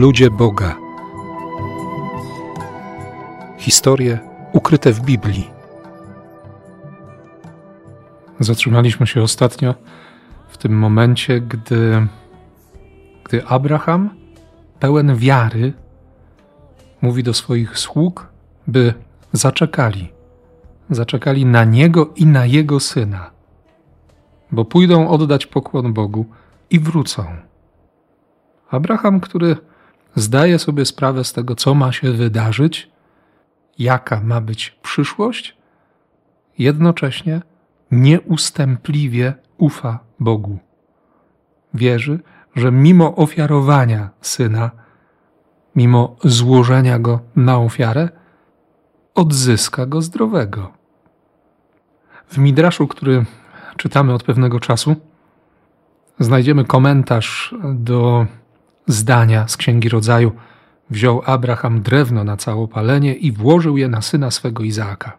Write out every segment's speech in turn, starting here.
Ludzie Boga. Historie ukryte w Biblii. Zatrzymaliśmy się ostatnio w tym momencie, gdy, gdy Abraham, pełen wiary, mówi do swoich sług, by zaczekali. Zaczekali na niego i na jego syna, bo pójdą oddać pokłon Bogu i wrócą. Abraham, który zdaje sobie sprawę z tego, co ma się wydarzyć, jaka ma być przyszłość, jednocześnie nieustępliwie ufa Bogu. Wierzy, że mimo ofiarowania syna, mimo złożenia go na ofiarę, odzyska go zdrowego. W Midraszu, który czytamy od pewnego czasu, znajdziemy komentarz do zdania z Księgi Rodzaju. Wziął Abraham drewno na całopalenie i włożył je na syna swego Izaaka.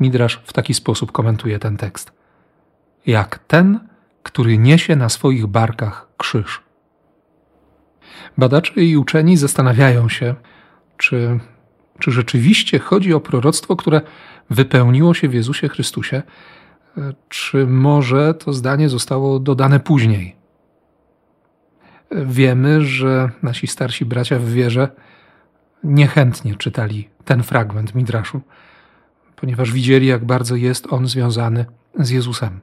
Midrasz w taki sposób komentuje ten tekst. Jak ten, który niesie na swoich barkach krzyż. Badacze i uczeni zastanawiają się, czy, czy rzeczywiście chodzi o proroctwo, które wypełniło się w Jezusie Chrystusie, czy może to zdanie zostało dodane później. Wiemy, że nasi starsi bracia w wierze niechętnie czytali ten fragment Midraszu, ponieważ widzieli, jak bardzo jest on związany z Jezusem.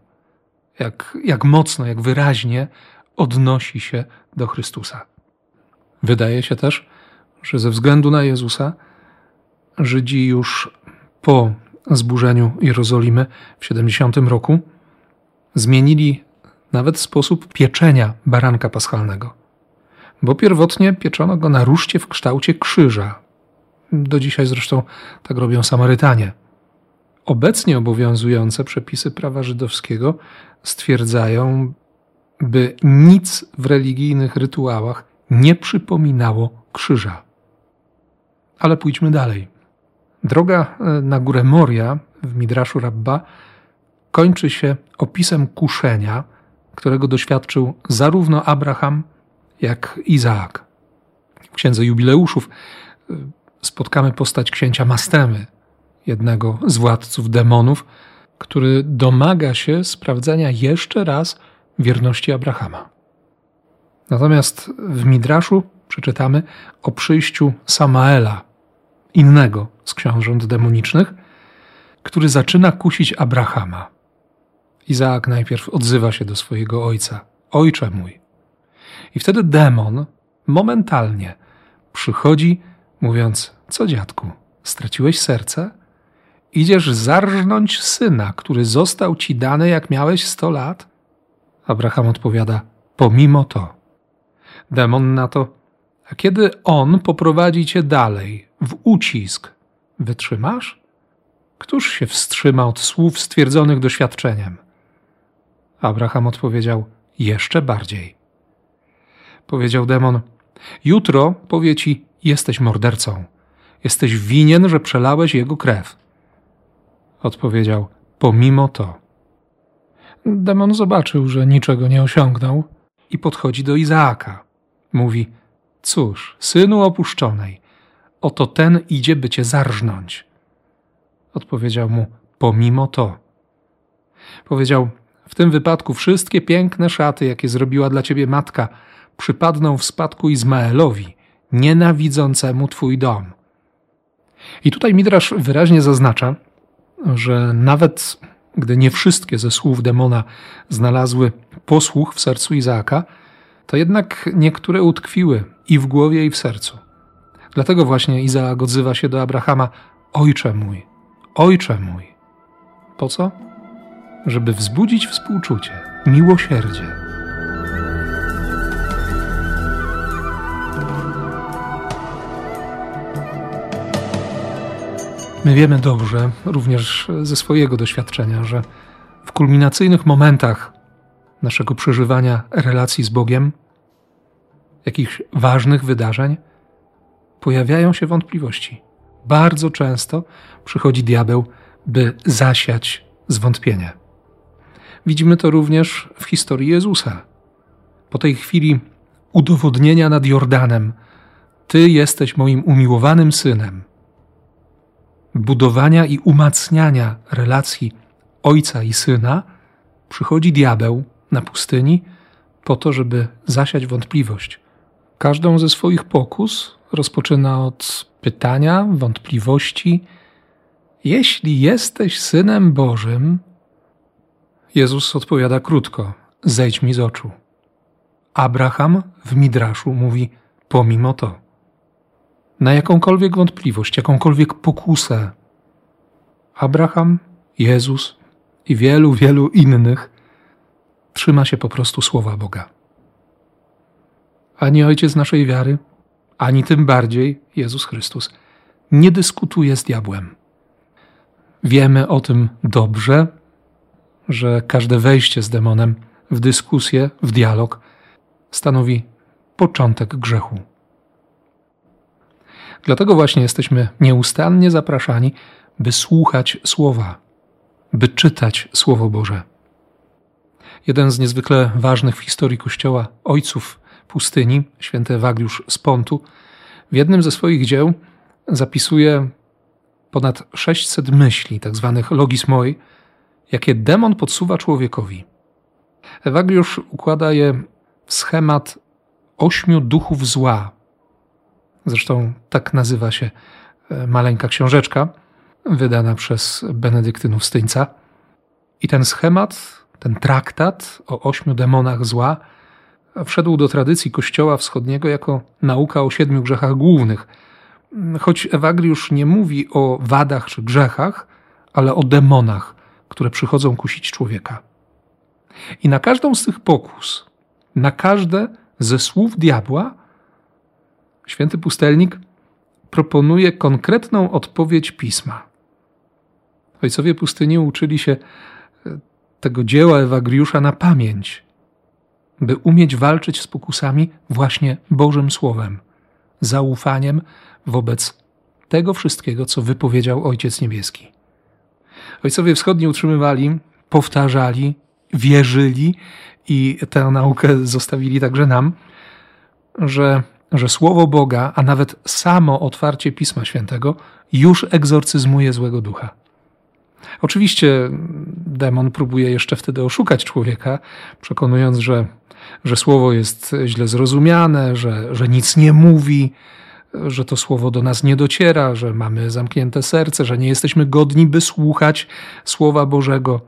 Jak, jak mocno, jak wyraźnie odnosi się do Chrystusa. Wydaje się też, że ze względu na Jezusa Żydzi już po zburzeniu Jerozolimy w 70 roku zmienili nawet sposób pieczenia baranka paschalnego. Bo pierwotnie pieczono go na ruszcie w kształcie krzyża. Do dzisiaj zresztą tak robią Samarytanie. Obecnie obowiązujące przepisy prawa żydowskiego stwierdzają, by nic w religijnych rytuałach nie przypominało krzyża. Ale pójdźmy dalej. Droga e, na górę Moria w Midraszu Rabba kończy się opisem kuszenia, którego doświadczył zarówno Abraham, jak Izaak. W księdze jubileuszów y, spotkamy postać księcia Mastemy, jednego z władców demonów, który domaga się sprawdzenia jeszcze raz wierności Abrahama. Natomiast w Midraszu przeczytamy o przyjściu Samaela, innego z książąt demonicznych, który zaczyna kusić Abrahama. Izaak najpierw odzywa się do swojego ojca: Ojcze mój. I wtedy demon momentalnie przychodzi, mówiąc: Co dziadku, straciłeś serce? Idziesz zarżnąć syna, który został ci dany, jak miałeś sto lat? Abraham odpowiada: Pomimo to. Demon na to: A kiedy on poprowadzi cię dalej, w ucisk, wytrzymasz? Któż się wstrzyma od słów stwierdzonych doświadczeniem? Abraham odpowiedział: Jeszcze bardziej. Powiedział demon: Jutro powie ci: Jesteś mordercą. Jesteś winien, że przelałeś jego krew. Odpowiedział: Pomimo to. Demon zobaczył, że niczego nie osiągnął i podchodzi do Izaaka. Mówi: Cóż, synu opuszczonej, oto ten idzie, by cię zarżnąć. Odpowiedział mu: Pomimo to. Powiedział: w tym wypadku wszystkie piękne szaty, jakie zrobiła dla ciebie matka, przypadną w spadku Izmaelowi, nienawidzącemu twój dom. I tutaj Midrasz wyraźnie zaznacza, że nawet gdy nie wszystkie ze słów demona znalazły posłuch w sercu Izaaka, to jednak niektóre utkwiły i w głowie, i w sercu. Dlatego właśnie Izaak odzywa się do Abrahama: Ojcze mój, ojcze mój. Po co? Żeby wzbudzić współczucie, miłosierdzie. My wiemy dobrze, również ze swojego doświadczenia, że w kulminacyjnych momentach naszego przeżywania relacji z Bogiem, jakichś ważnych wydarzeń, pojawiają się wątpliwości. Bardzo często przychodzi diabeł, by zasiać zwątpienie. Widzimy to również w historii Jezusa. Po tej chwili udowodnienia nad Jordanem: Ty jesteś moim umiłowanym synem. Budowania i umacniania relacji ojca i syna przychodzi diabeł na pustyni po to, żeby zasiać wątpliwość. Każdą ze swoich pokus rozpoczyna od pytania, wątpliwości. Jeśli jesteś synem Bożym, Jezus odpowiada krótko: Zejdź mi z oczu. Abraham w Midraszu mówi: Pomimo to. Na jakąkolwiek wątpliwość, jakąkolwiek pokusę, Abraham, Jezus i wielu, wielu innych trzyma się po prostu słowa Boga. Ani ojciec naszej wiary, ani tym bardziej Jezus Chrystus nie dyskutuje z diabłem. Wiemy o tym dobrze, że każde wejście z demonem w dyskusję, w dialog stanowi początek grzechu. Dlatego właśnie jesteśmy nieustannie zapraszani, by słuchać Słowa, by czytać Słowo Boże. Jeden z niezwykle ważnych w historii Kościoła ojców pustyni, święty Ewagliusz z Pontu, w jednym ze swoich dzieł zapisuje ponad 600 myśli, tak zwanych logismoi, jakie demon podsuwa człowiekowi. Ewagliusz układa je w schemat ośmiu duchów zła. Zresztą tak nazywa się e, maleńka książeczka, wydana przez Benedyktynów Styńca. I ten schemat, ten traktat o ośmiu demonach zła wszedł do tradycji Kościoła Wschodniego jako nauka o siedmiu grzechach głównych. Choć Ewagliusz nie mówi o wadach czy grzechach, ale o demonach, które przychodzą kusić człowieka. I na każdą z tych pokus, na każde ze słów diabła, święty pustelnik proponuje konkretną odpowiedź pisma. Ojcowie pustyni uczyli się e, tego dzieła Ewagriusza na pamięć, by umieć walczyć z pokusami właśnie Bożym Słowem, zaufaniem wobec tego wszystkiego, co wypowiedział Ojciec Niebieski. Ojcowie wschodni utrzymywali, powtarzali, wierzyli i tę naukę zostawili także nam, że, że Słowo Boga, a nawet samo otwarcie Pisma Świętego już egzorcyzmuje złego ducha. Oczywiście demon próbuje jeszcze wtedy oszukać człowieka, przekonując, że, że słowo jest źle zrozumiane, że, że nic nie mówi, że to słowo do nas nie dociera, że mamy zamknięte serce, że nie jesteśmy godni, by słuchać Słowa Bożego,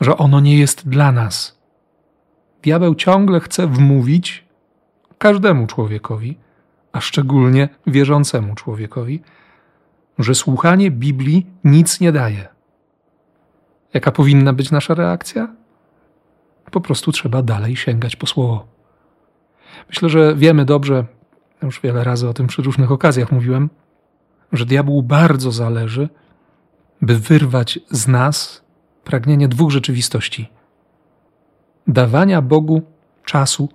że ono nie jest dla nas. Diabeł ciągle chce wmówić każdemu człowiekowi, a szczególnie wierzącemu człowiekowi, że słuchanie Biblii nic nie daje. Jaka powinna być nasza reakcja? Po prostu trzeba dalej sięgać po słowo. Myślę, że wiemy dobrze, już wiele razy o tym przy różnych okazjach mówiłem, że diabłu bardzo zależy, by wyrwać z nas pragnienie dwóch rzeczywistości: dawania Bogu czasu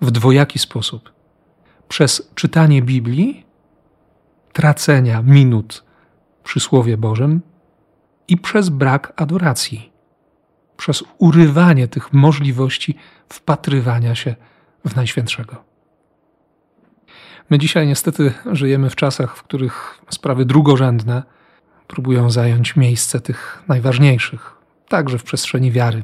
w dwojaki sposób. Przez czytanie Biblii, tracenia minut przy Słowie Bożym i przez brak adoracji, przez urywanie tych możliwości wpatrywania się w Najświętszego. My dzisiaj niestety żyjemy w czasach, w których sprawy drugorzędne próbują zająć miejsce tych najważniejszych, także w przestrzeni wiary.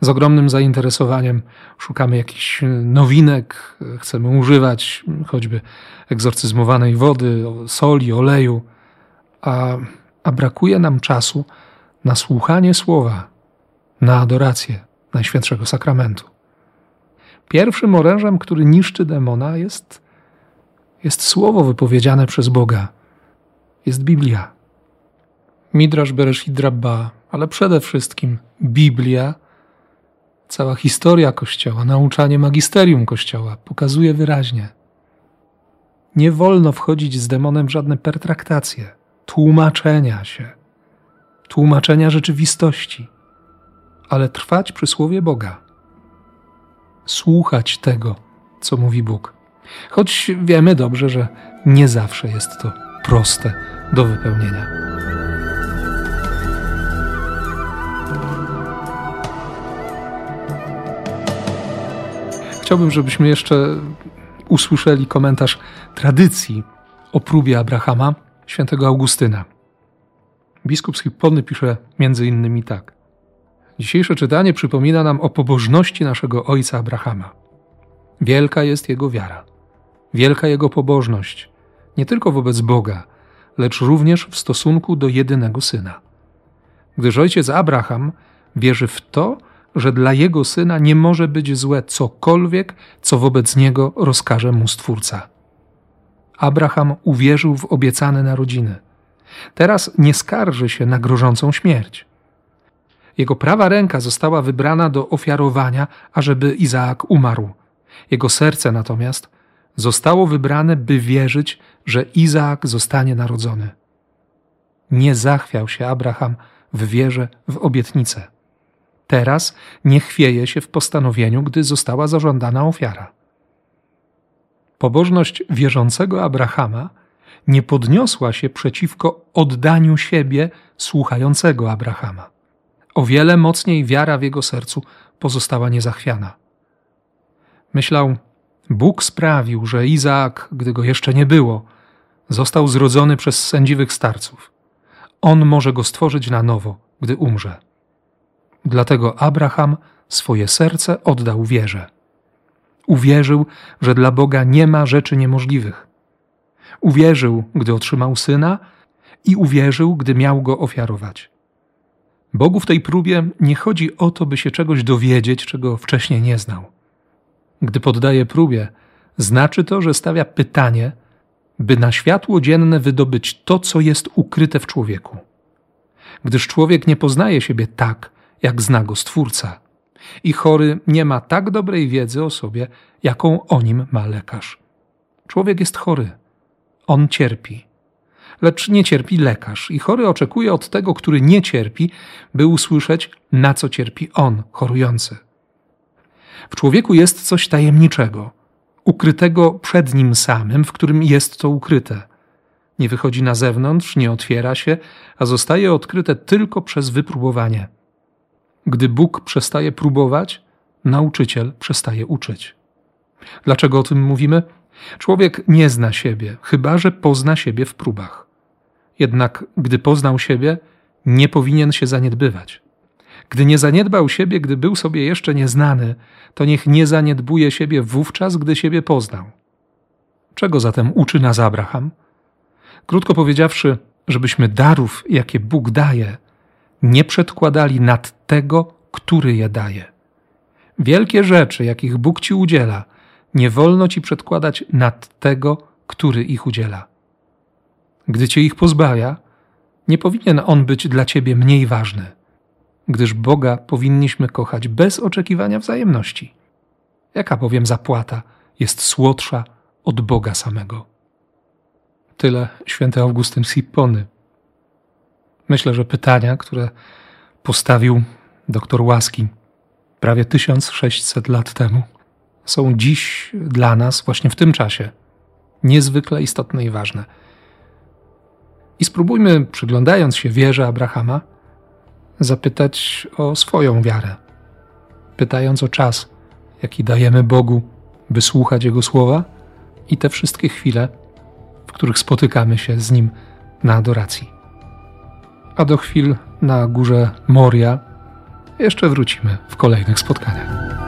Z ogromnym zainteresowaniem szukamy jakichś nowinek, chcemy używać choćby egzorcyzmowanej wody, soli, oleju, a, a brakuje nam czasu na słuchanie słowa, na adorację Najświętszego Sakramentu. Pierwszym orężem, który niszczy demona, jest jest słowo wypowiedziane przez Boga. Jest Biblia. Midrash Bereshit Rabba, ale przede wszystkim Biblia, cała historia Kościoła, nauczanie magisterium Kościoła pokazuje wyraźnie. Nie wolno wchodzić z demonem w żadne pertraktacje, tłumaczenia się, tłumaczenia rzeczywistości, ale trwać przy słowie Boga. Słuchać tego, co mówi Bóg. Choć wiemy dobrze, że nie zawsze jest to proste do wypełnienia. chciałbym, żebyśmy jeszcze usłyszeli komentarz tradycji o próbie Abrahama, świętego Augustyna. Biskup Schippony pisze między innymi tak. Dzisiejsze czytanie przypomina nam o pobożności naszego ojca Abrahama. Wielka jest jego wiara, wielka jego pobożność, nie tylko wobec Boga, lecz również w stosunku do jedynego syna. Gdyż ojciec Abraham wierzy w to, że dla jego syna nie może być złe cokolwiek, co wobec niego rozkaże mu Stwórca. Abraham uwierzył w obiecane narodziny. Teraz nie skarży się na grożącą śmierć. Jego prawa ręka została wybrana do ofiarowania, ażeby Izaak umarł. Jego serce natomiast zostało wybrane, by wierzyć, że Izaak zostanie narodzony. Nie zachwiał się Abraham w wierze w obietnicę. Teraz nie chwieje się w postanowieniu, gdy została zażądana ofiara. Pobożność wierzącego Abrahama nie podniosła się przeciwko oddaniu siebie słuchającego Abrahama. O wiele mocniej wiara w jego sercu pozostała niezachwiana. Myślał, Bóg sprawił, że Izaak, gdy go jeszcze nie było, został zrodzony przez sędziwych starców. On może go stworzyć na nowo, gdy umrze. Dlatego Abraham swoje serce oddał wierze. Uwierzył, że dla Boga nie ma rzeczy niemożliwych. Uwierzył, gdy otrzymał syna, i uwierzył, gdy miał go ofiarować. Bogu w tej próbie nie chodzi o to, by się czegoś dowiedzieć, czego wcześniej nie znał. Gdy poddaje próbie, znaczy to, że stawia pytanie, by na światło dzienne wydobyć to, co jest ukryte w człowieku. Gdyż człowiek nie poznaje siebie tak, jak zna go Stwórca. I chory nie ma tak dobrej wiedzy o sobie, jaką o nim ma lekarz. Człowiek jest chory. On cierpi. Lecz nie cierpi lekarz i chory oczekuje od tego, który nie cierpi, by usłyszeć, na co cierpi on, chorujący. W człowieku jest coś tajemniczego, ukrytego przed nim samym, w którym jest to ukryte. Nie wychodzi na zewnątrz, nie otwiera się, a zostaje odkryte tylko przez wypróbowanie. Gdy Bóg przestaje próbować, nauczyciel przestaje uczyć. Dlaczego o tym mówimy? Człowiek nie zna siebie, chyba że pozna siebie w próbach. Jednak gdy poznał siebie, nie powinien się zaniedbywać. Gdy nie zaniedbał siebie, gdy był sobie jeszcze nieznany, to niech nie zaniedbuje siebie wówczas, gdy siebie poznał. Czego zatem uczy nas Abraham? Krótko powiedziawszy, żebyśmy darów, jakie Bóg daje, nie przedkładali nad tego, który je daje. Wielkie rzeczy, jakich Bóg ci udziela, nie wolno ci przedkładać nad tego, który ich udziela. Gdy cię ich pozbawia, nie powinien on być dla ciebie mniej ważny, gdyż Boga powinniśmy kochać bez oczekiwania wzajemności. Jaka bowiem zapłata jest słodsza od Boga samego? Tyle święty Augustyn Sippony. Myślę, że pytania, które postawił doktor Łaski prawie 1600 lat temu, są dziś dla nas, właśnie w tym czasie, niezwykle istotne i ważne. I spróbujmy, przyglądając się wierze Abrahama, zapytać o swoją wiarę, pytając o czas, jaki dajemy Bogu, by słuchać Jego słowa i te wszystkie chwile, w których spotykamy się z Nim na adoracji. A do chwil na górze Moria jeszcze wrócimy w kolejnych spotkaniach.